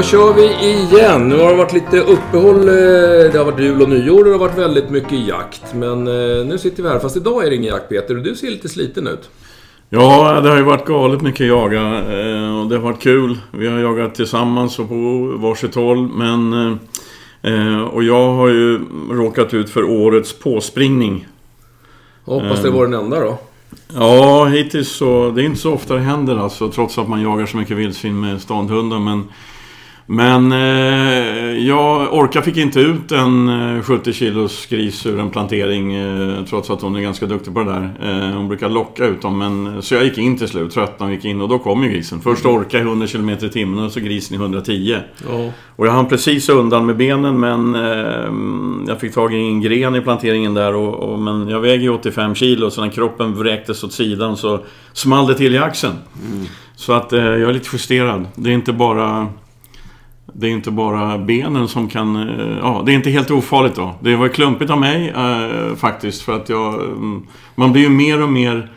Då kör vi igen. Nu har det varit lite uppehåll. eh, Det har varit jul och nyår och det har varit väldigt mycket jakt. Men eh, nu sitter vi här. Fast idag är det ingen jakt Peter och du ser lite sliten ut. Ja, det har ju varit galet mycket jaga eh, och det har varit kul. Vi har jagat tillsammans och på varsitt håll, men... Och jag har ju råkat ut för årets påspringning. Jag hoppas det var den enda då. Ja, hittills så... Det är inte så ofta det händer alltså, trots att man jagar så mycket vildsvin med ståndhundar, men... Men eh, jag orkar fick inte ut en eh, 70 kilos gris ur en plantering eh, trots att hon är ganska duktig på det där. Eh, hon brukar locka ut dem men så jag gick in till slut, tröttnade och gick in och då kom ju grisen. Först orkade jag 100 km i timmen och så grisen i 110. Ja. Och jag hann precis undan med benen men eh, jag fick tag i en gren i planteringen där och, och, men jag väger ju 85 kilo så när kroppen vräktes åt sidan så small det till i axeln. Så att eh, jag är lite justerad. Det är inte bara det är inte bara benen som kan... eh, Ja, det är inte helt ofarligt då. Det var klumpigt av mig eh, faktiskt för att jag... mm, Man blir ju mer och mer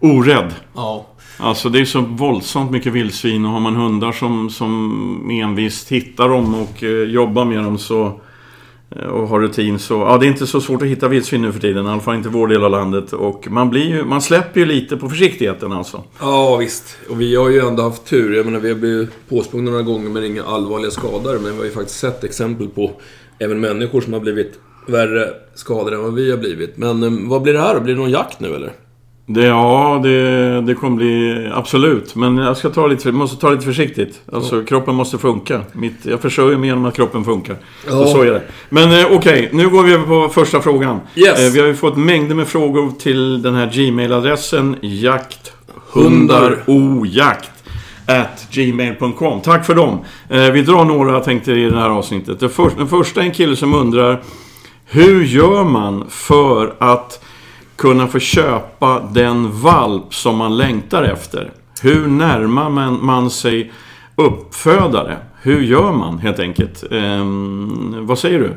orädd. Ja. Alltså det är så våldsamt mycket vildsvin och har man hundar som, som envist hittar dem och eh, jobbar med dem så... Eh, och har rutin så... Ja, det är inte så svårt att hitta vildsvin nu för tiden. I alla fall inte i vår del av landet. Och man blir ju... Man släpper ju lite på försiktigheten alltså. ja, visst. Och vi har ju ändå haft tur. Jag menar, vi har blivit påsprungna några gånger men inga allvarliga skador. Men vi har ju faktiskt sett exempel på även människor som har blivit värre skadade än vad vi har blivit. Men eh, vad blir det här då? Blir det någon jakt nu eller? Det, ja, det, det kommer bli absolut. Men jag ska ta lite, måste ta lite försiktigt. Alltså kroppen måste funka. Mitt, jag försörjer mig genom att kroppen funkar. Ja. Så, så är det. Men eh, okej, nu går vi över på första frågan. Yes. Eh, vi har ju fått mängder med frågor till den här Gmail-adressen. Jakthundarojakt at gmail.com. Tack för dem. Eh, vi drar några tänkte i det här avsnittet. För, den första är en kille som undrar Hur gör man för att kunna få köpa den valp som man längtar efter? Hur närmar man, man sig uppfödare? Hur gör man helt enkelt? Eh, vad säger du?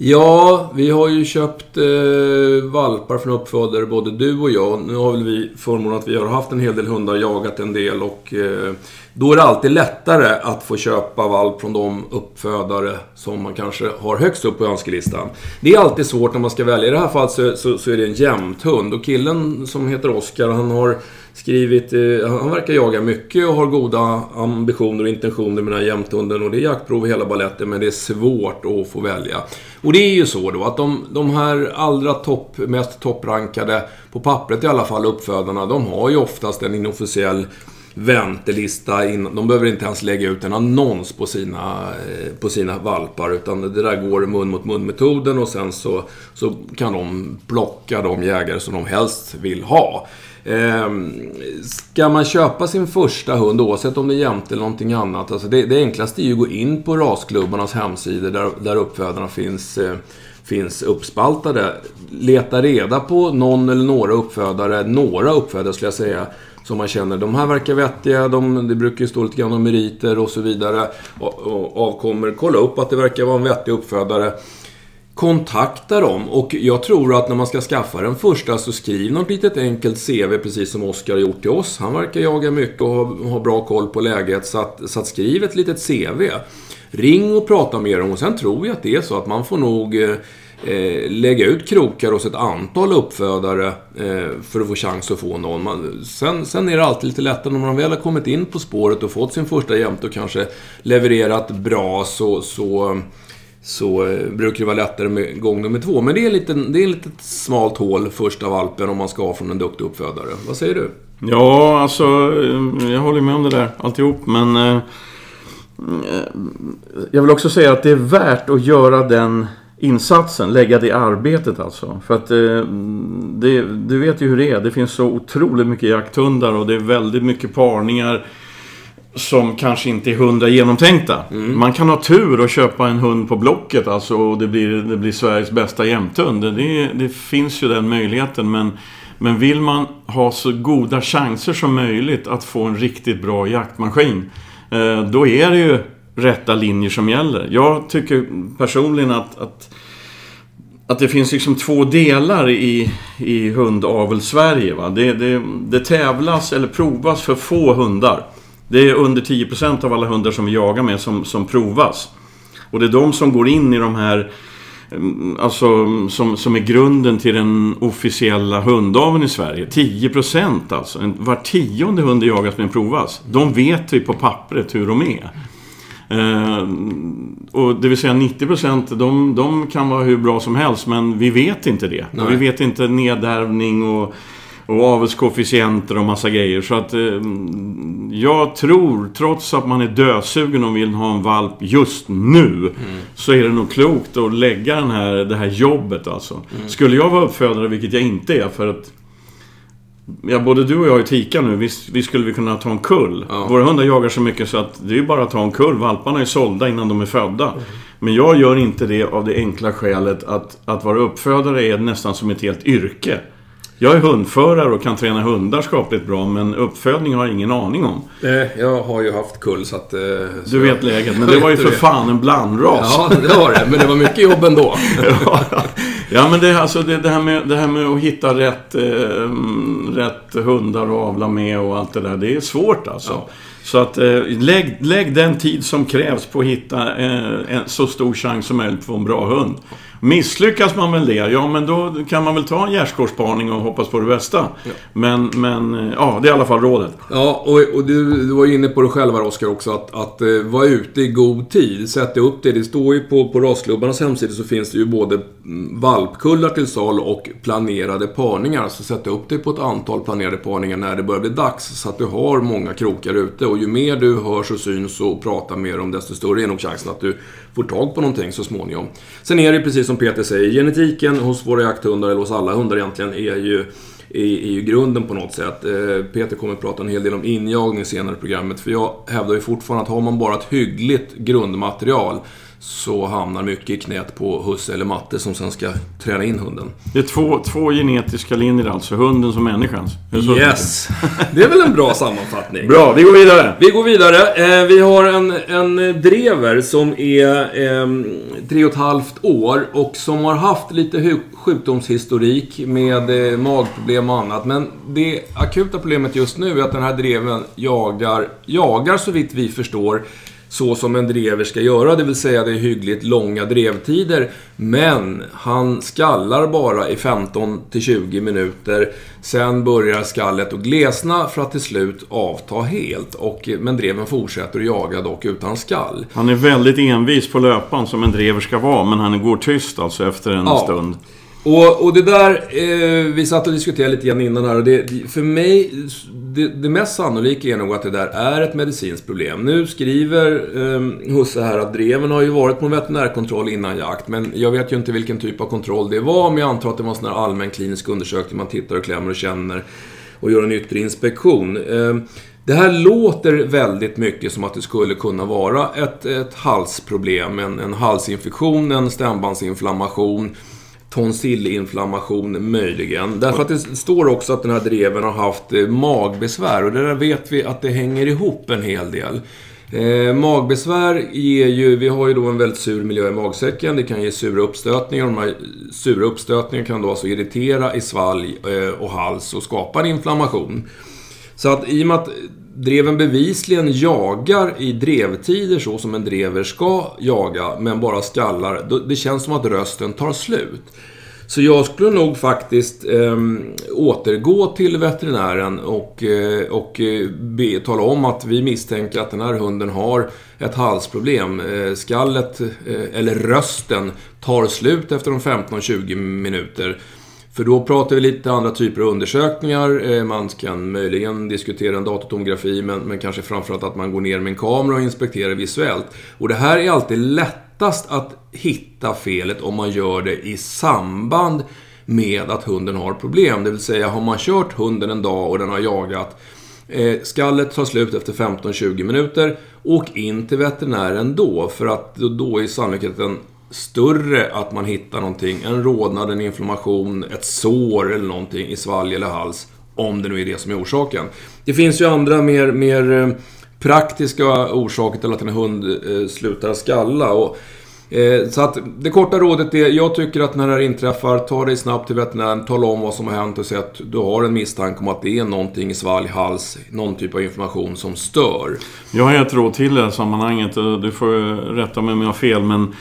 Ja, vi har ju köpt eh, valpar från uppfödare, både du och jag. Nu har väl vi förmånen att vi har haft en hel del hundar, jagat en del och eh, då är det alltid lättare att få köpa valp från de uppfödare som man kanske har högst upp på önskelistan. Det är alltid svårt när man ska välja. I det här fallet så, så, så är det en jämthund och killen som heter Oskar, han har skrivit... Eh, han verkar jaga mycket och har goda ambitioner och intentioner med den här jämthunden. Och det är jaktprov i hela balletten, men det är svårt att få välja. Och det är ju så då att de, de här allra topp, mest topprankade, på pappret i alla fall, uppfödarna, de har ju oftast en inofficiell väntelista. In, de behöver inte ens lägga ut en annons på sina, eh, på sina valpar. Utan det där går mun mot mun-metoden och sen så, så kan de plocka de jägare som de helst vill ha. Ehm, ska man köpa sin första hund, oavsett om det är jämte eller någonting annat. Alltså det, det enklaste är ju att gå in på rasklubbarnas hemsidor där, där uppfödarna finns, eh, finns uppspaltade. Leta reda på någon eller några uppfödare, några uppfödare skulle jag säga, som man känner, de här verkar vettiga, de, det brukar ju stå lite grann om meriter och så vidare. Och, och, avkommer, kolla upp att det verkar vara en vettig uppfödare. Kontakta dem och jag tror att när man ska skaffa den första så skriv något litet enkelt CV precis som Oskar har gjort till oss. Han verkar jaga mycket och ha, bra koll på läget så att, så att skriv ett litet CV. Ring och prata med dem och sen tror jag att det är så att man får nog eh, eh, lägga ut krokar hos ett antal uppfödare eh, för att få chans att få någon. Man, sen, sen är det alltid lite lättare när man väl har kommit in på spåret och fått sin första jämte och kanske levererat bra så, så så eh, brukar det vara lättare med gång nummer två. Men det är, liten, det är ett litet smalt hål första valpen om man ska ha från en duktig uppfödare. Vad säger du? Ja, alltså eh, jag håller med om det där alltihop, men... Eh, eh, jag vill också säga att det är värt att göra den insatsen, lägga det arbetet alltså. För att eh, det, du vet ju hur det är. Det finns så otroligt mycket jakthundar och det är väldigt mycket parningar som kanske inte är hundra genomtänkta. Man kan ha tur och köpa en hund på Blocket alltså och det blir, det blir Sveriges bästa jämthund. Det, det finns ju den möjligheten men, men vill man ha så goda chanser som möjligt att få en riktigt bra jaktmaskin eh, då är det ju rätta linjer som gäller. Jag tycker personligen att, att att det finns liksom två delar i, i hundavel Sverige. Va? Det, det, det tävlas eller provas för få hundar. Det är under 10% av alla hundar som vi jagar med som, som provas. Och det är de som går in i de här mm, Alltså som, som är grunden till den officiella hundaveln i Sverige. 10% alltså. En- Var tionde hund jagas med provas. De vet vi på pappret hur de är. Eh, och det vill säga 90% de, de kan vara hur bra som helst men vi vet inte det. Vi vet inte nedärvning och, och avelskoefficienter och massa grejer. Så att eh, jag tror, trots att man är dösugen och vill ha en valp just nu, så är det nog klokt att lägga den här, det här jobbet alltså. Skulle jag vara uppfödare, vilket jag inte är, för att Ja, både du och jag är Tika nu. Visst, visst skulle vi kunna ta en kull. Ja. Våra hundar jagar så mycket så att det är ju bara att ta en kull. Valparna är sålda innan de är födda. Men jag gör inte det av det enkla skälet att, att vara uppfödare är nästan som ett helt yrke. Jag är hundförare och kan träna hundar skapligt bra, men uppfödning har jag ingen aning om. Jag har ju haft kull så att... eh, så Du vet läget, men det var ju för fan en blandras. Ja, det var det. Men det var mycket jobb ändå. Ja, men det, alltså, det, det, här med, det här med att hitta rätt, eh, rätt hundar att avla med och allt det där, det är svårt alltså. Ja. Så att eh, lägg, lägg den tid som krävs på att hitta eh, en så stor chans som möjligt på en bra hund. Misslyckas man med det, ja men då kan man väl ta en gärdsgårdsparning och hoppas på det bästa. Men, men eh, ja, det är i alla fall rådet. Ja, och, och du, du var ju inne på det själv här, Oskar också, att, att eh, vara ute i god tid. Sätta upp det. Det står ju på, på rasklubbarnas hemsida så finns det ju både mm, valpkullar till sal och planerade parningar. Så sätta upp det på ett antal planerade parningar när det börjar bli dags. Så att du har många krokar ute. Och ju mer du hörs och syns och pratar med dem, desto större är nog chansen att du får tag på någonting så småningom. Sen är det precis som Peter säger, genetiken hos våra jakthundar, eller hos alla hundar egentligen, är ju är, ju grunden på något sätt. Eh, Peter kommer att prata en hel del om injagning senare i programmet. För jag hävdar ju fortfarande att har man bara ett hyggligt grundmaterial så hamnar mycket i knät på husse eller matte som sen ska träna in hunden. Det är två, två genetiska linjer alltså, hundens och människans. Yes! Det är väl en bra sammanfattning. Bra, vi går vidare. Vi går vidare. Eh, vi har en, en drever som är eh, tre och ett halvt år och som har haft lite sjukdomshistorik med eh, magproblem och annat. Men det akuta problemet just nu är att den här dreven jagar, jagar så vitt vi förstår, så som en drever ska göra, det vill säga det är hyggligt långa drevtider. Men han skallar bara i 15 till 20 minuter. Sen börjar skallet att glesna för att till slut avta helt. Och, men dreven fortsätter att jaga dock utan skall. Han är väldigt envis på löpan som en drever ska vara, men han går tyst alltså efter en Ja. stund. Och, och det där, eh, vi satt och diskuterade lite grann innan här och det, för mig, det, det mest sannolika är nog att det där är ett medicinskt problem. Nu skriver eh, Husse här att dreven har ju varit på en veterinärkontroll innan jakt, men jag vet ju inte vilken typ av kontroll det var, men jag antar att det var en sån här allmän klinisk undersökning, man tittar och klämmer och känner och gör en yttre inspektion. Eh, det här låter väldigt mycket som att det skulle kunna vara ett, ett halsproblem, en, en halsinfektion, en stämbandsinflammation, tonsillinflammation möjligen. Därför att det står också att den här dreven har haft eh, magbesvär och det där vet vi att det hänger ihop en hel del. Eh, magbesvär ger ju, vi har ju då en väldigt sur miljö i magsäcken. Det kan ge sura uppstötningar. De här sura uppstötningarna kan då alltså irritera i svalg eh, och hals och skapa en inflammation. Så att i och med att dreven bevisligen jagar i drevtider så som en drever ska jaga, men bara skallar, då, det känns som att rösten tar slut. Så jag skulle nog faktiskt eh, återgå till veterinären och, eh, och eh, be, tala om att vi misstänker att den här hunden har ett halsproblem. Eh, skallet, eh, eller rösten, tar slut efter de 15-20 minuter. För då pratar vi lite andra typer av undersökningar. Eh, man kan möjligen diskutera en datortomografi, men, men kanske framförallt att man går ner med en kamera och inspekterar visuellt. Och det här är alltid lättast att hitta felet om man gör det i samband med att hunden har problem. Det vill säga, har man kört hunden en dag och den har jagat eh, Skallet tar slut efter 15-20 minuter. Åk in till veterinären då, för att då är sannolikheten större att man hittar någonting. En rodnad, en inflammation, ett sår eller någonting i svalg eller hals. Om det nu är det som är orsaken. Det finns ju andra mer, mer eh, praktiska orsaker till att en hund eh, slutar skalla. Och Eh, så att det korta rådet är, jag tycker att när det här inträffar, ta dig snabbt till veterinären, tala om vad som har hänt och säg att du har en misstanke om att det är någonting i svalg, hals, någon typ av information som stör. Jag har ett råd till i det här sammanhanget och du får rätta mig om jag har fel men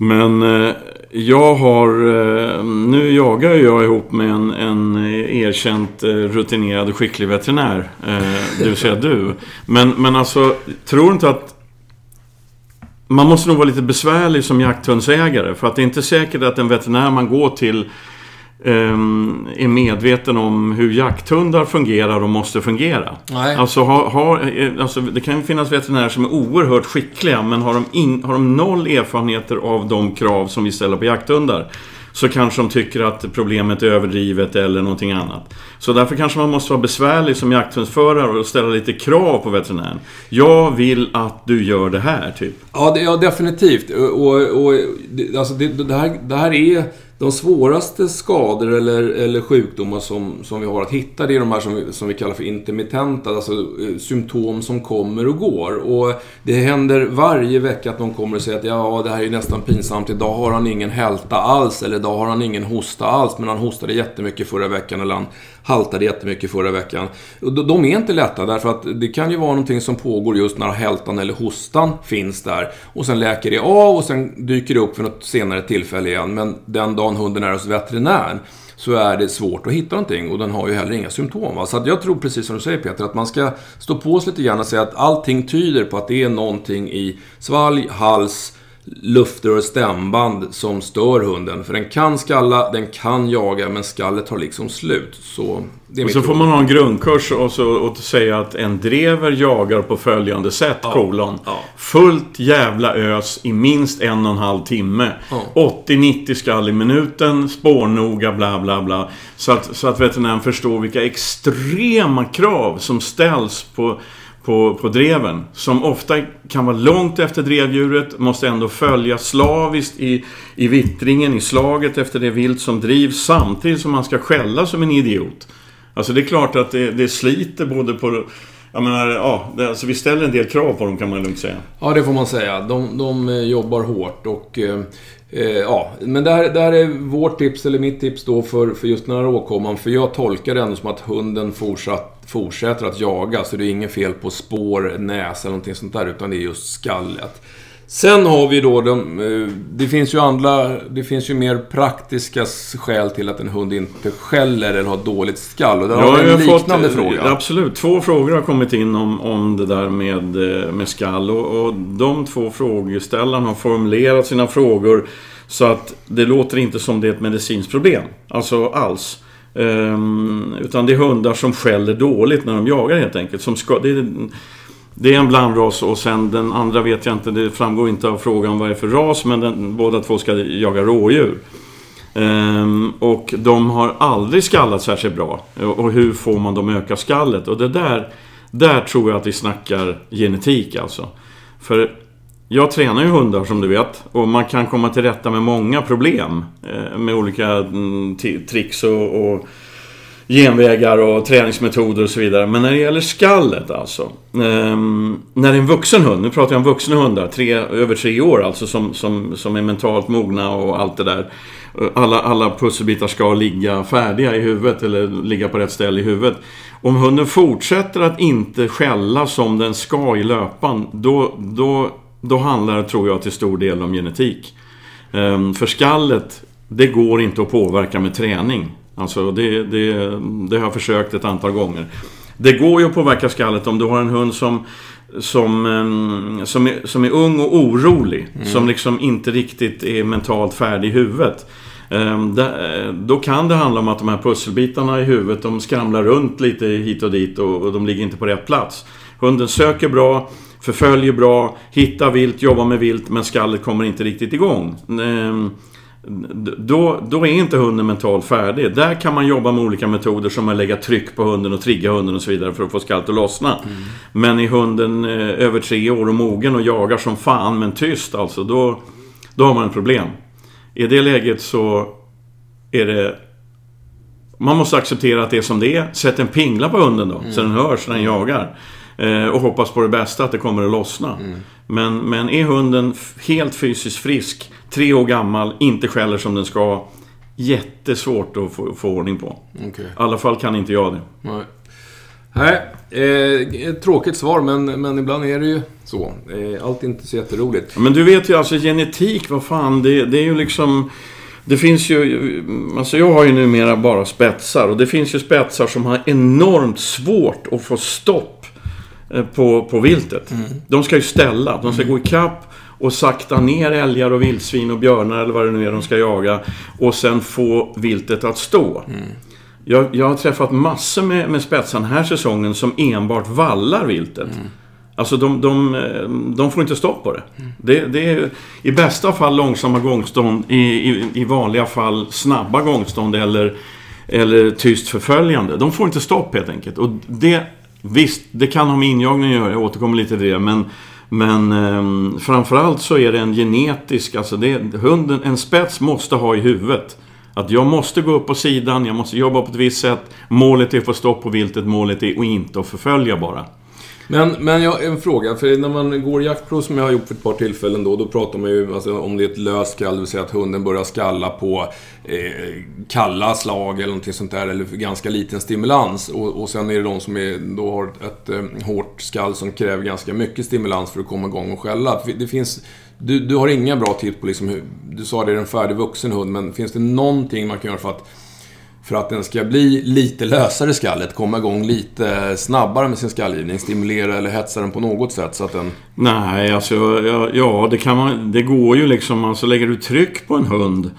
men eh, jag har... Eh, nu jagar jag ihop med en, en eh, erkänt eh, rutinerad och skicklig veterinär. Det vill säga du. Men, men alltså, tror inte att... Man måste nog vara lite besvärlig som jakthundsägare. För att det är inte säkert att en veterinär man går till är medveten om hur jakthundar fungerar och måste fungera. Nej. Alltså, har, har, eh, alltså, det kan ju finnas veterinärer som är oerhört skickliga men har de, in, har de noll erfarenheter av de krav som vi ställer på jakthundar så kanske de tycker att problemet är överdrivet eller någonting annat. Så därför kanske man måste vara besvärlig som jakthundsförare och ställa lite krav på veterinären. Jag vill att du gör det här, typ. Ja, det, ja definitivt. Och, och alltså det, det, här, det här är de svåraste skador eller, eller sjukdomar som, som vi har att hitta, det är de här som, som vi kallar för intermittenta, alltså eh, symptom som kommer och går. Och det händer varje vecka att någon kommer och säger att ja, det här är nästan pinsamt, idag har han ingen hälta alls, eller idag har han ingen hosta alls, men han hostade jättemycket förra veckan, eller han haltade jättemycket förra veckan. De är inte lätta därför att det kan ju vara någonting som pågår just när hältan eller hostan finns där. Och sen läker det av och sen dyker det upp för något senare tillfälle igen. Men den dagen hunden är hos veterinären så är det svårt att hitta någonting och den har ju heller inga symptom. Va? Så att jag tror precis som du säger Peter, att man ska stå på sig lite grann och säga att allting tyder på att det är någonting i svalg, hals, luftrör och stämband som stör hunden. För den kan skalla, den kan jaga, men skallet tar liksom slut. Så det är och så får man ha en grundkurs och, så, och säga att en drever jagar på följande sätt, ja, kolon. Ja. Fullt jävla ös i minst en och en halv timme. Ja. 80-90 skall i minuten, spårnoga, bla bla bla. Så att, så att veterinären förstår vilka extrema krav som ställs på på, på dreven. Som ofta kan vara långt efter drevdjuret, måste ändå följa slaviskt i, i vittringen, i slaget efter det vilt som drivs, samtidigt som man ska skälla som en idiot. Alltså det är klart att det, det sliter både på... Jag menar, ja, det, alltså vi ställer en del krav på dem kan man lugnt säga. Ja, det får man säga. De, de eh, jobbar hårt och... Eh, eh, ja, men det här, det här är vårt tips, eller mitt tips då, för, för just den här åkomman. För jag tolkar det ändå som att hunden fortsatt fortsätter att jaga. Så det är inget fel på spår, näsa eller någonting sånt där. Utan det är just skallet. Sen har vi då de, eh, Det finns ju andra... Det finns ju mer praktiska skäl till att en hund inte skäller eller har dåligt skall. Och där ja, har vi en liknande fått, fråga. Absolut. Två frågor har kommit in om, om det där med, eh, med skall. Och, och de två frågeställarna har formulerat sina frågor så att det låter inte som det är ett medicinskt problem. Alltså alls. Um, utan det är hundar som skäller dåligt när de jagar helt enkelt. Som ska, det, är, det är en blandras och sen den andra vet jag inte, det framgår inte av frågan vad det är för ras, men den, båda två ska jaga rådjur. Um, och de har aldrig skallat särskilt bra. Och hur får man dem att öka skallet? Och det där, där tror jag att vi snackar genetik alltså. För jag tränar ju hundar som du vet och man kan komma till rätta med många problem eh, med olika mm, tricks och, och genvägar och träningsmetoder och så vidare. Men när det gäller skallet alltså. Ehm, när det är en vuxen hund, nu pratar jag om vuxna hundar, tre, över tre år alltså som, som, som är mentalt mogna och allt det där. Alla, alla pusselbitar ska ligga färdiga i huvudet eller ligga på rätt ställe i huvudet. Om hunden fortsätter att inte skälla som den ska i löpan, då, då då handlar det, tror jag, till stor del om genetik. Ehm, för skallet, det går inte att påverka med träning. Alltså det, det, det har jag försökt ett antal gånger. Det går ju att påverka skallet om du har en hund som som, ehm, som, är, som är ung och orolig. Mm. Som liksom inte riktigt är mentalt färdig i huvudet. Ehm, då kan det handla om att de här pusselbitarna i huvudet, de skramlar runt lite hit och dit och, och de ligger inte på rätt plats. Hunden söker bra, förföljer bra, hittar vilt, jobbar med vilt, men skallet kommer inte riktigt igång. Ehm, då, då är inte hunden mentalt färdig. Där kan man jobba med olika metoder som att lägga tryck på hunden och trigga hunden och så vidare för att få skallet att lossna. Mm. Men är hunden eh, över tre år och mogen och jagar som fan men tyst alltså, då, då har man ett problem. I det läget så är det... Man måste acceptera att det är som det är. Sätt en pingla på hunden då, mm. så den hörs när den jagar. Eh, och hoppas på det bästa, att det kommer att lossna. Men, men är hunden helt fysiskt frisk, tre år gammal, inte skäller som den ska. Jättesvårt att få, få ordning på. Okej. I alla fall kan inte jag det. Nej. Nej, eh, tråkigt svar, men, men ibland är det ju så. Eh, allt är inte så jätteroligt. Men du vet ju alltså genetik, vad fan, det, det är ju liksom... Det finns ju... Alltså jag har ju numera bara spetsar och det finns ju spetsar som har enormt svårt att få stopp på, på viltet. De ska ju ställa, de ska gå ikapp och sakta ner älgar och vildsvin och björnar eller vad det nu är de ska jaga. Och sen få viltet att stå. Jag, jag har träffat massor med, med den här säsongen som enbart vallar viltet. Alltså de, de, eh, de får inte stopp på det. det. Det är i bästa fall långsamma gångstånd, i, i, i vanliga fall snabba gångstånd eller, eller tyst förföljande. De får inte stopp helt enkelt. Och det, visst, det kan ha med injagning att göra, jag återkommer lite till det. Men, men eh, framförallt så är det en genetisk, alltså det, hunden, en spets måste ha i huvudet. Att jag måste gå upp på sidan, jag måste jobba på ett visst sätt. Målet är att få stopp på viltet, målet är att inte att förfölja bara. Men, men jag, en fråga, för när man går jaktprov som jag har gjort för ett par tillfällen då, då pratar man ju alltså, om det är ett löst skall, det vill säga att hunden börjar skalla på eh, kalla slag eller någonting sånt där, eller ganska liten stimulans. Och, och sen är det de som är, då har ett eh, hårt skall som kräver ganska mycket stimulans för att komma igång och skälla. Det finns, du, du har inga bra tips på liksom hur, du sa det är en färdig vuxen hund, men finns det någonting man kan göra för att för att den ska bli lite lösare i skallet, komma igång lite snabbare med sin skallgivning, stimulera eller hetsa den på något sätt så att den... Nej, alltså ja, ja det kan man... Det går ju liksom, alltså lägger du tryck på en hund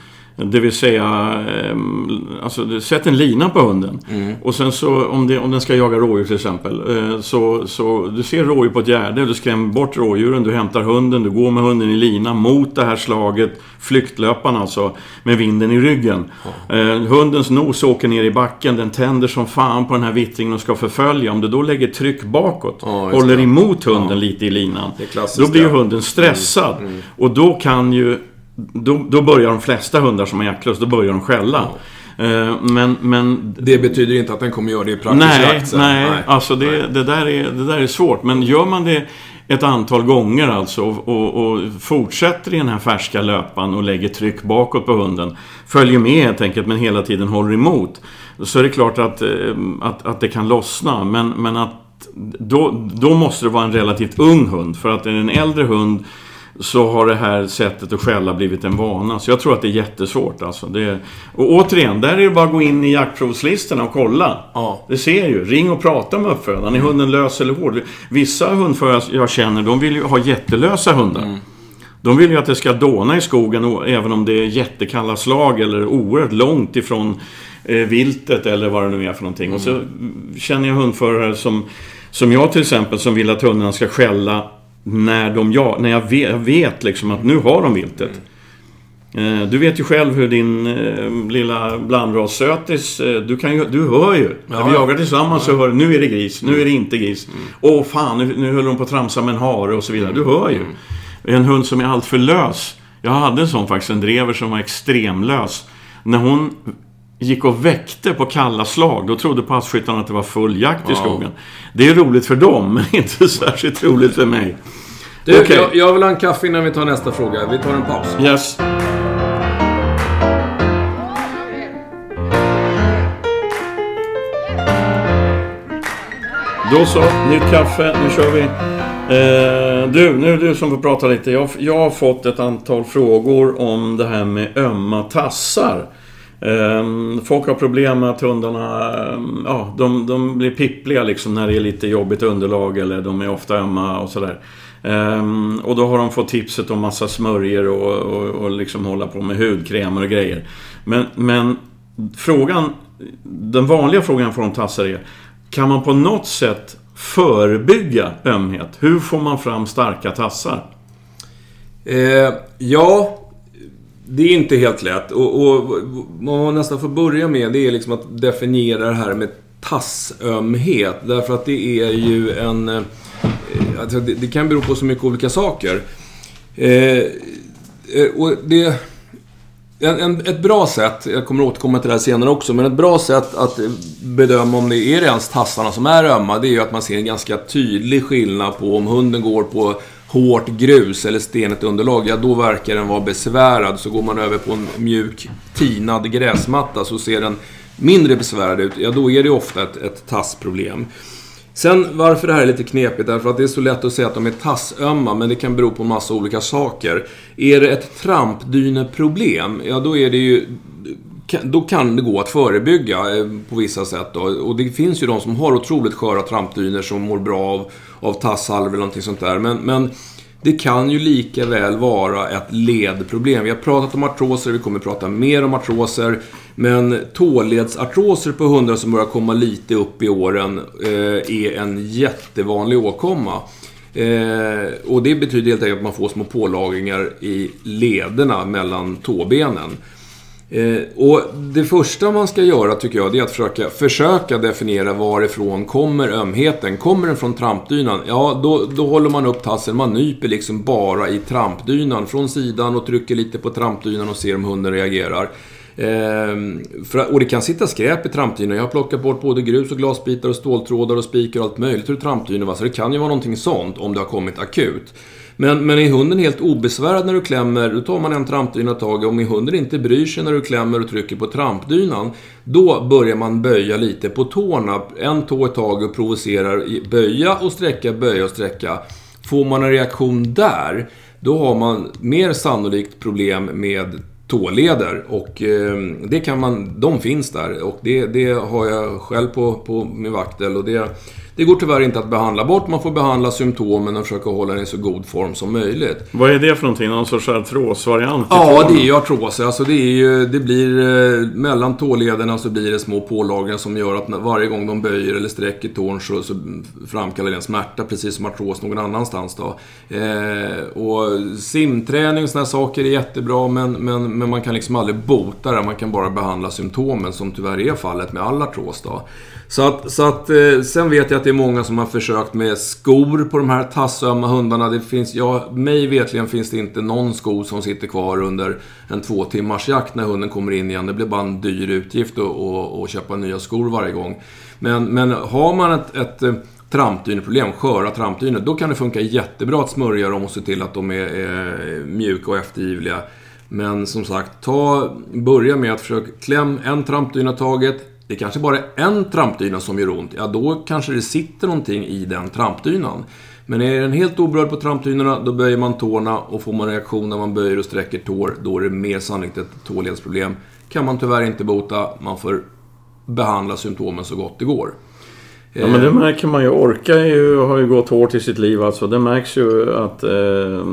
det vill säga, ehm, alltså sätt en lina på hunden. Och sen så om, det, om den ska jaga rådjur till exempel. eh, Så, så du ser rådjur på ett gärde, du skrämmer bort rådjuren, du hämtar hunden, du går med hunden i lina mot det här slaget. Flyktlöpan alltså, med vinden i ryggen. Eh, hundens nos åker ner i backen, den tänder som fan på den här vittringen och ska förfölja. Om du då lägger tryck bakåt, just håller emot hunden lite i linan. Då blir hunden stressad. Och då kan ju... Då, då börjar de flesta hundar som har jaktlust, då börjar de skälla. Eh, Men, men Det betyder inte att den kommer göra det i praktisk Nej, jakt sen. nej, alltså det, Det, där är, det där är svårt. Men gör man det ett antal gånger alltså och, och, och fortsätter i den här färska löpan och lägger tryck bakåt på hunden. Följer med helt enkelt men hela tiden håller emot. Så är det klart att, eh, att, att det kan lossna. Men, men att då, då måste det vara en relativt ung hund. För att är det en äldre hund så har det här sättet att skälla blivit en vana. Så jag tror att det är jättesvårt alltså. Det, och återigen, där är det bara att gå in i jaktprovslistorna och kolla. Ja. Det ser ju. Ring och prata med uppfödaren. Är hunden lös eller hård? Vissa hundförare jag känner, de vill ju ha jättelösa hundar. De vill ju att det ska dåna i skogen även om det är jättekalla slag eller oerhört långt ifrån eh, viltet eller vad det nu är för någonting. Och så mm, känner jag hundförare som, som jag till exempel som vill att hundarna ska skälla när, de, ja, när jag vet, jag vet liksom att nu har de viltet. Eh, Du vet ju själv hur din eh, lilla blandrassötis, eh, du, kan ju, du hör ju. När vi Ja. jagar tillsammans så hör du, nu är det gris, nu är det inte gris. Åh fan, nu, nu höll de på att tramsa med en hare och så vidare. Du hör ju. En hund som är alltför lös. Jag hade en sån faktiskt, en drever som var extremlös. När hon gick och väckte på kalla slag, då trodde passkyttarna att det var full jakt i Ja. skogen. Det är roligt för dem, men inte särskilt roligt för mig. Du, Okej. jag, jag vill ha en kaffe innan vi tar nästa fråga. Vi tar en paus. Yes. Då så, nytt kaffe, nu kör vi. Eh, du, nu är det du som får prata lite. Jag, jag har fått ett antal frågor om det här med ömma tassar. Ehm, folk har problem med att hundarna ehm, ja, de, de blir pippliga liksom när det är lite jobbigt underlag eller de är ofta ömma och sådär. Ehm, och då har de fått tipset om massa smörjer och, och, och liksom hålla på med hudkrämer och grejer. Men, men frågan, den vanliga frågan jag får om tassar är Kan man på något sätt förebygga ömhet? Hur får man fram starka tassar? Eh, ja, det är inte helt lätt. Och, och vad man nästan får börja med det är liksom att definiera det här med tassömhet. Därför att det är ju en... Eh, alltså det, det kan bero på så mycket olika saker. Eh, eh, och det... en, en, ett bra sätt, jag kommer återkomma till det här senare också, men ett bra sätt att bedöma om det är ens tassarna som är ömma, det är ju att man ser en ganska tydlig skillnad på om hunden går på hårt grus eller stenigt underlag, ja då verkar den vara besvärad. Så går man över på en mjuk tinad gräsmatta så ser den mindre besvärad ut, ja då är det ofta ett, ett tassproblem. Sen varför det här är lite knepigt, därför att det är så lätt att säga att de är tassömma, men det kan bero på massa olika saker. Är det ett trampdyneproblem, ja då är det ju då kan det gå att förebygga eh, på vissa sätt. Då. Och det finns ju de som har otroligt sköra trampdyner som mår bra av, av tasshalvor eller någonting sånt där. Men, men det kan ju lika väl vara ett ledproblem. Vi har pratat om artroser, vi kommer att prata mer om artroser. Men tåledsartroser på hundar som börjar komma lite upp i åren eh, är en jättevanlig åkomma. Eh, och det betyder helt enkelt att man får små pålagringar i lederna mellan tåbenen. Eh, och det första man ska göra tycker jag, det är att försöka, försöka definiera varifrån kommer ömheten. Kommer den från trampdynan? Ja, då, då håller man upp tassen. Man nyper liksom bara i trampdynan från sidan och trycker lite på trampdynan och ser om hunden reagerar. Ehm, för, och det kan sitta skräp i trampdynan. Jag har plockat bort både grus och glasbitar och ståltrådar och spikar och allt möjligt ur trampdynorna. Så det kan ju vara någonting sånt om det har kommit akut. Men, men är hunden helt obesvärad när du klämmer, då tar man en trampdyna tag. Om hunden inte bryr sig när du klämmer och trycker på trampdynan, då börjar man böja lite på tårna. En tå i taget och provocerar. Böja och sträcka, böja och sträcka. Får man en reaktion där, då har man mer sannolikt problem med tåleder. Och eh, det kan man, de finns där och det, det har jag själv på, på min vaktel. Och det, det går tyvärr inte att behandla bort. Man får behandla symptomen och försöka hålla den i så god form som möjligt. Vad är det för någonting? Någon sorts artrosvariant? Ja, det är ju artros. Alltså det, är ju, det blir... Eh, mellan tålederna så blir det små pålagringar som gör att varje gång de böjer eller sträcker tån så, så framkallar det en smärta, precis som artros någon annanstans. Då. Eh, och simträning och sådana saker är jättebra, men, men, men man kan liksom aldrig bota det. Man kan bara behandla symptomen, som tyvärr är fallet med all artros. Då. Så att, så att, eh, sen vet jag att det är många som har försökt med skor på de här tassömma hundarna. Det finns, ja, mig vetligen finns det inte någon sko som sitter kvar under en två timmars jakt när hunden kommer in igen. Det blir bara en dyr utgift att köpa nya skor varje gång. Men, men har man ett, ett eh, trampdyneproblem, sköra trampdyner, då kan det funka jättebra att smörja dem och se till att de är, är mjuka och eftergivliga. Men som sagt, ta, börja med att försöka kläm en trampdyna taget, det kanske bara är en trampdyna som gör ont. Ja, då kanske det sitter någonting i den trampdynan. Men är den helt oberörd på trampdynorna, då böjer man tårna och får man reaktion när man böjer och sträcker tår, då är det mer sannolikt ett tåledsproblem. Kan man tyvärr inte bota, man får behandla symptomen så gott det går. Ja men det eh. märker man ju. Orka ju, har ju gått hårt i sitt liv alltså. Det märks ju att eh,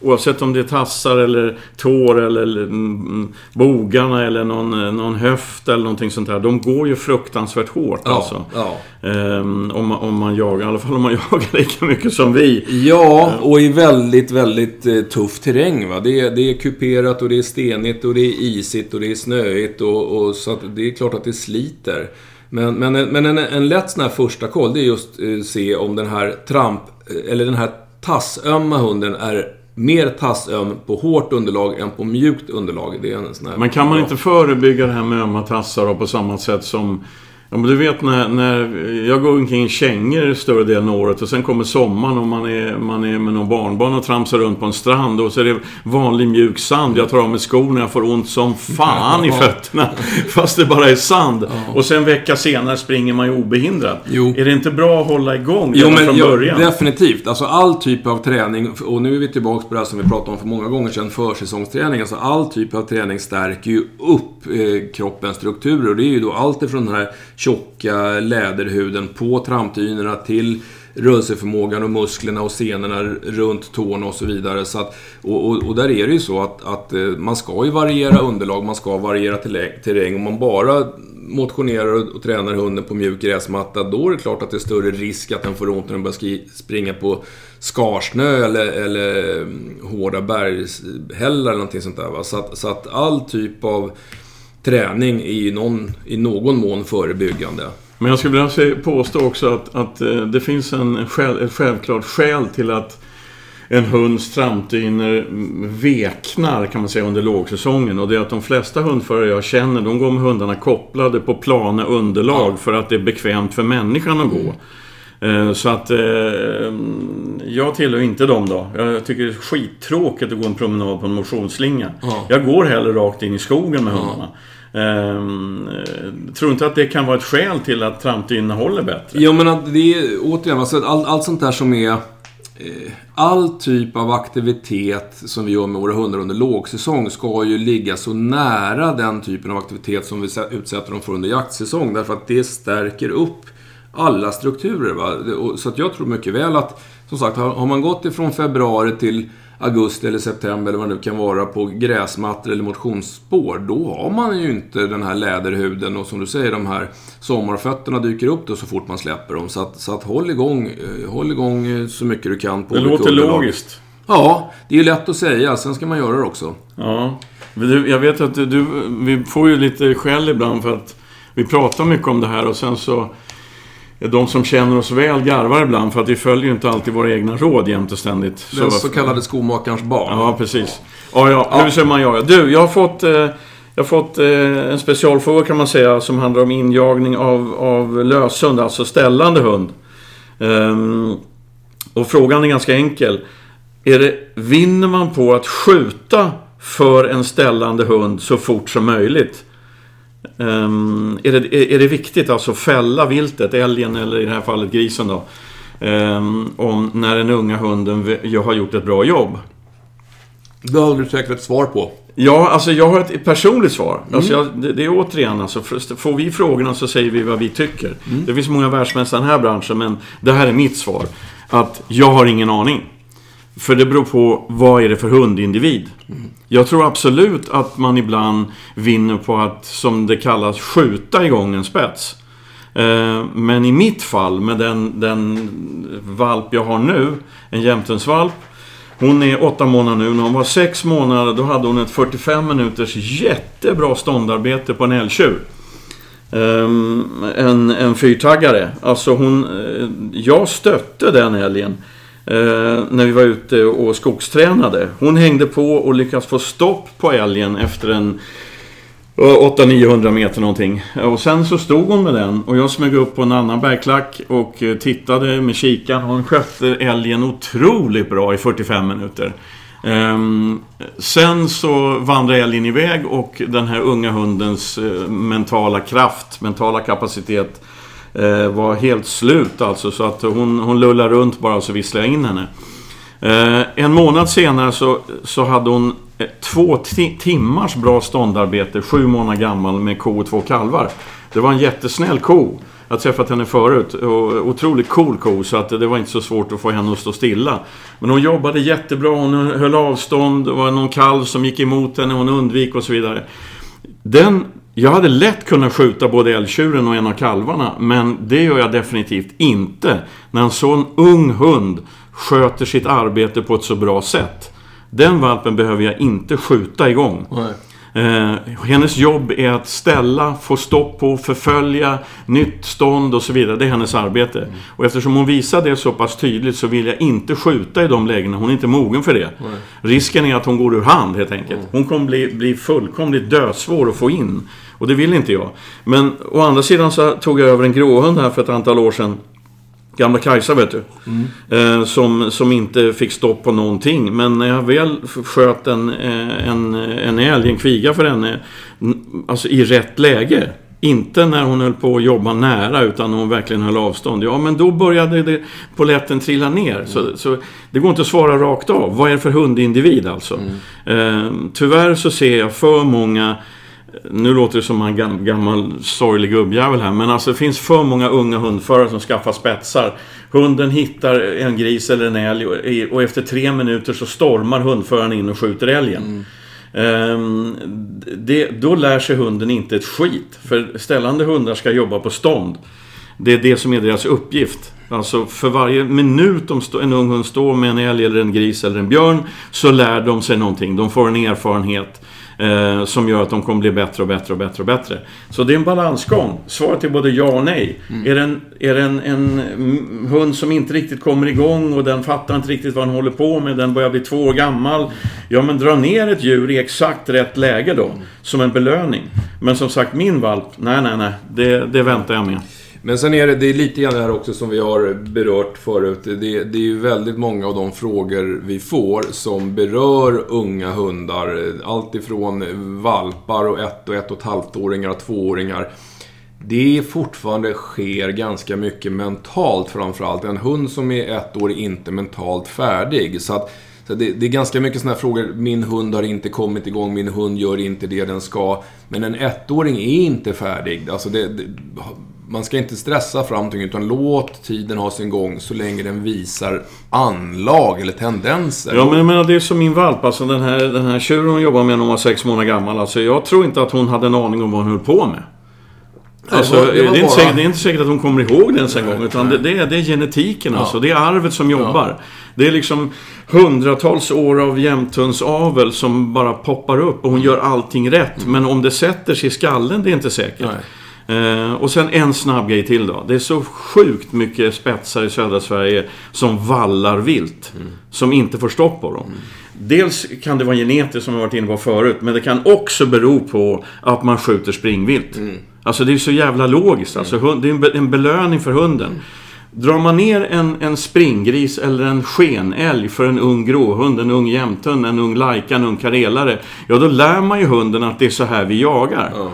oavsett om det är tassar eller tår eller mm, bogarna eller någon, någon höft eller någonting sånt där. De går ju fruktansvärt hårt ja, alltså. Ja. Eh, om, om man jagar, i alla fall om man jagar lika mycket som vi. Ja, och i väldigt, väldigt eh, tuff terräng. Va? Det, är, det är kuperat och det är stenigt och det är isigt och det är snöigt. Och, och så det är klart att det sliter. Men, men, men en, en lätt sån här första koll, det är just eh, se om den här tramp, eh, eller den här tassömma hunden är mer tassöm på hårt underlag än på mjukt underlag. Det är en sån här men kan man inte förebygga det här med ömma tassar på samma sätt som Ja, men du vet när, när jag går omkring i kängor större delen av året och sen kommer sommaren och man är, man är med någon barnbarn och tramsar runt på en strand och så är det vanlig mjuk sand. Jag tar av mig skorna jag får ont som fan i fötterna. Fast det bara är sand. Och sen en vecka senare springer man ju obehindrat. Jo. Är det inte bra att hålla igång jo, men, från början? Jo, definitivt. Alltså all typ av träning, och nu är vi tillbaka på det här som vi pratade om för många gånger sedan, försäsongsträning. Alltså all typ av träning stärker ju upp eh, kroppens strukturer. Och det är ju då allt ifrån den här tjocka läderhuden på trampdynorna till rörelseförmågan och musklerna och senorna runt tårna och så vidare. Så att, och, och, och, där är det ju så att, att eh, man ska ju variera underlag, man ska variera terräng. Om man bara motionerar och tränar hunden på mjuk gräsmatta, då är det klart att det är större risk att den får ont när den börjar springa på skarsnö eller, eller eh, hårda bergshällar eller någonting sånt där. Va? Så, att, så att all typ av träning i någon, i någon mån förebyggande. Men jag skulle vilja påstå också att, att eh, det finns en själv, ett självklart skäl till att en hunds trampdyner veknar kan man säga under lågsäsongen. Och det är att de flesta hundförare jag känner, de går med hundarna kopplade på plana underlag ja. för att det är bekvämt för människan att gå. Mm. Så att eh, jag tillhör inte dem då. Jag tycker det är skittråkigt att gå en promenad på en motionsslinga. Ja. Jag går hellre rakt in i skogen med hundarna. Um, tror inte att det kan vara ett skäl till att trampdynorna håller bättre? Jo, men att det är återigen, alltså, allt, allt sånt där som är eh, all typ av aktivitet som vi gör med våra hundar under lågsäsong ska ju ligga så nära den typen av aktivitet som vi utsätter dem för under jaktsäsong. Därför att det stärker upp alla strukturer. Va? Så att jag tror mycket väl att, som sagt, har man gått ifrån februari till augusti eller september eller vad det nu kan vara på gräsmattor eller motionsspår, då har man ju inte den här läderhuden och som du säger, de här sommarfötterna dyker upp då så fort man släpper dem. Så att, så att håll, igång, eh, håll igång eh, så mycket du kan. På det låter logiskt. Ja, det är ju lätt att säga, sen ska man göra det också. Ja. Jag vet att du, vi får ju lite skäll ibland för att vi pratar mycket om det här och sen så de som känner oss väl garvar ibland för att vi följer inte alltid våra egna råd jämt och ständigt. Den så, så kallade skomakarens barn. Ja, precis. Ja, ja, ja. hur ska man göra? Du, jag har fått, eh, jag har fått eh, en specialfråga kan man säga som handlar om injagning av, av löshund, alltså ställande hund. Um, och frågan är ganska enkel. Är det, vinner man på att skjuta för en ställande hund så fort som möjligt? Um, är, det, är, det viktigt alltså att fälla viltet, älgen eller i det här fallet grisen då? Um, om när den unga hunden har gjort ett bra jobb? Det har du säkert ett svar på. Ja, alltså jag har ett personligt svar. Mm. Alltså jag, det, det, är återigen alltså, får vi frågorna så säger vi vad vi tycker. Mm. Det finns många världsmästare i den här branschen, men det här är mitt svar. Att jag har ingen aning. För det beror på vad är det för hundindivid. Mm. Jag tror absolut att man ibland vinner på att, som det kallas, skjuta igång en spets. Eh, men i mitt fall, med den, den valp jag har nu, en jämtensvalp, Hon är åtta månader nu. När hon var sex månader då hade hon ett 45 minuters jättebra ståndarbete på en älgtjur. Um, en, en fyrtaggare. Alltså hon... Eh, jag stötte den älgen. Eh, när vi var ute och skogstränade. Hon hängde på och lyckades få stopp på älgen efter en eh, 800-900 meter någonting. Eh, och sen så stod hon med den och jag smög upp på en annan bergklack och eh, tittade med kikaren. Hon skötte älgen otroligt bra i 45 minuter. Ehm, sen så vandrade älgen iväg och den här unga hundens mentala kraft, mentala kapacitet eh, var helt slut alltså. Så att hon, hon lullade runt bara och så visslade jag in henne. Eh, en månad senare så, så hade hon eh, två timmars bra ståndarbete, sju månader gammal med ko och två kalvar. Det var en jättesnäll ko. Jag har träffat henne förut. Och otroligt cool ko, så att det var inte så svårt att få henne att stå stilla. Men hon jobbade jättebra, hon höll avstånd, det var någon kalv som gick emot henne, hon undvik och så vidare. Den jag hade lätt kunnat skjuta både älgtjuren och en av kalvarna, men det gör jag definitivt inte när en sån ung hund sköter sitt arbete på ett så bra sätt. Den valpen behöver jag inte skjuta igång. Nej. Eh, hennes jobb är att ställa, få stopp på, förfölja, nytt stånd och så vidare. Det är hennes arbete. Mm. Och eftersom hon visar det så pass tydligt så vill jag inte skjuta i de lägena. Hon är inte mogen för det. Nej. Risken är att hon går ur hand helt enkelt. Mm. Hon kommer bli, bli fullkomligt dödsvår att få in. Och det vill inte jag. Men å andra sidan så tog jag över en gråhund här för ett antal år sedan. Gamla Kajsa vet du. Mm. Eh, som, som inte fick stopp på någonting. Men när jag väl sköt en, eh, en, en älg, en kviga för henne. Alltså i rätt läge. Inte när hon höll på att jobba nära utan när hon verkligen höll avstånd. Ja, men då började det poletten trilla ner. Mm. Så, så, det går inte att svara rakt av. Vad är det för hundindivid alltså? Mm. Eh, tyvärr så ser jag för många nu låter det som en gammal, gammal sorglig gubbjävel här, men alltså det finns för många unga hundförare som skaffar spetsar. Hunden hittar en gris eller en älg och efter tre minuter så stormar hundföraren in och skjuter älgen. Mm. Um, det, då lär sig hunden inte ett skit. För ställande hundar ska jobba på stånd. Det är det som är deras uppgift. Alltså för varje minut en ung hund står med en älg eller en gris eller en björn så lär de sig någonting. De får en erfarenhet. Eh, som gör att de kommer bli bättre och bättre och bättre och bättre. Så det är en balansgång. Svaret är både ja och nej. Mm. Är det, en, är det en, en, hund som inte riktigt kommer igång och den fattar inte riktigt vad den håller på med. Den börjar bli två år gammal. Ja, men dra ner ett djur i exakt rätt läge då. Som en belöning. Men som sagt, min valp, nej, nej, nej. Det, det väntar jag med. Men sen är det, det är lite grann det här också som vi har berört förut. Det, det är ju väldigt många av de frågor vi får som berör unga hundar. Allt ifrån valpar och ett och ett och ett halvt-åringar och tvååringar. Det fortfarande sker ganska mycket mentalt framförallt. En hund som är ett år är inte mentalt färdig. Så att så det, det, är ganska mycket sådana här frågor. Min hund har inte kommit igång, min hund gör inte det den ska. Men en ettåring är inte färdig. Alltså det, det, man ska inte stressa fram någonting, utan låt tiden ha sin gång så länge den visar anlag eller tendenser. Ja, men jag menar, det är som min valp. Alltså den här, den här tjuren hon jobbar med när hon var sex månader gammal. Alltså, jag tror inte att hon hade en aning om vad hon höll på med. Alltså, det, var, det, var det, är inte säkert, det, är inte säkert, att hon kommer ihåg det ens en gång. Utan det, det, är, det är genetiken ja. alltså. Det är arvet som jobbar. Ja. Det är liksom hundratals år av jämthundsavel som bara poppar upp och hon gör allting rätt. Mm. Men om det sätter sig i skallen, det är inte säkert. Nej. Eh, och sen en snabb grej till då. Det är så sjukt mycket spetsar i södra Sverige som vallar vilt. Mm. Som inte får stopp på dem. Mm. Dels kan det vara genetiskt som jag varit inne på förut. Men det kan också bero på att man skjuter springvilt. Mm. Alltså det är så jävla logiskt. Alltså, mm. det är en belöning för hunden. Mm. Drar man ner en, en springgris eller en skenälg för en ung gråhund, en ung jämthund, en ung lajka, en ung karelare. Ja, då lär man ju hunden att det är så här vi jagar. Ja.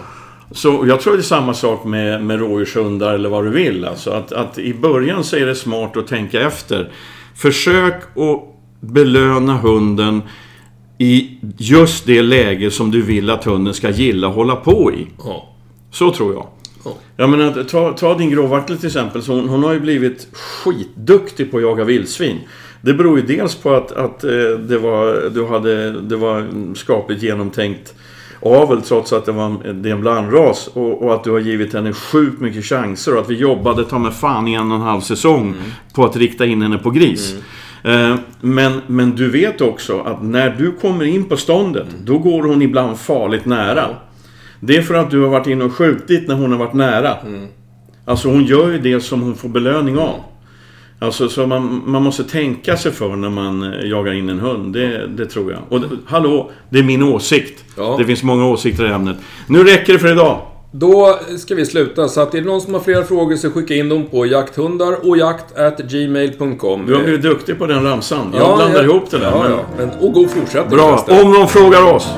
Så jag tror det är samma sak med, med rådjurshundar eller vad du vill. Alltså att, att i början så är det smart att tänka efter. Försök att belöna hunden i just det läge som du vill att hunden ska gilla att hålla på i. Ja. Så tror jag. Ja. Jag menar, ta, ta din gråvartel till exempel. Så hon, hon, har ju blivit skitduktig på att jaga vildsvin. Det beror ju dels på att, att eh, det, var, du hade, det var skapligt genomtänkt avel trots att det, var, det är en blandras. Och, och, att du har givit henne sjukt mycket chanser. Och att vi jobbade ta med fan i en och en halv säsong mm. på att rikta in henne på gris. Mm. Eh, men, men du vet också att när du kommer in på ståndet, mm. då går hon ibland farligt nära. Det är för att du har varit inne och skjutit när hon har varit nära. Mm. Alltså hon gör ju det som hon får belöning av. Alltså, så man, man måste tänka sig för när man eh, jagar in en hund. Det, det tror jag. Och det, hallå, det är min åsikt. Ja. Det finns många åsikter i ämnet. Nu räcker det för idag. Då ska vi sluta. Så att är det någon som har flera frågor så skicka in dem på jakthundar och jakt@gmail.com. Du har blivit duktig på den ramsan. Jag ja, blandar ja. ihop det där. Ja, men... Men, och god fortsättning. Bra. Om de frågar oss.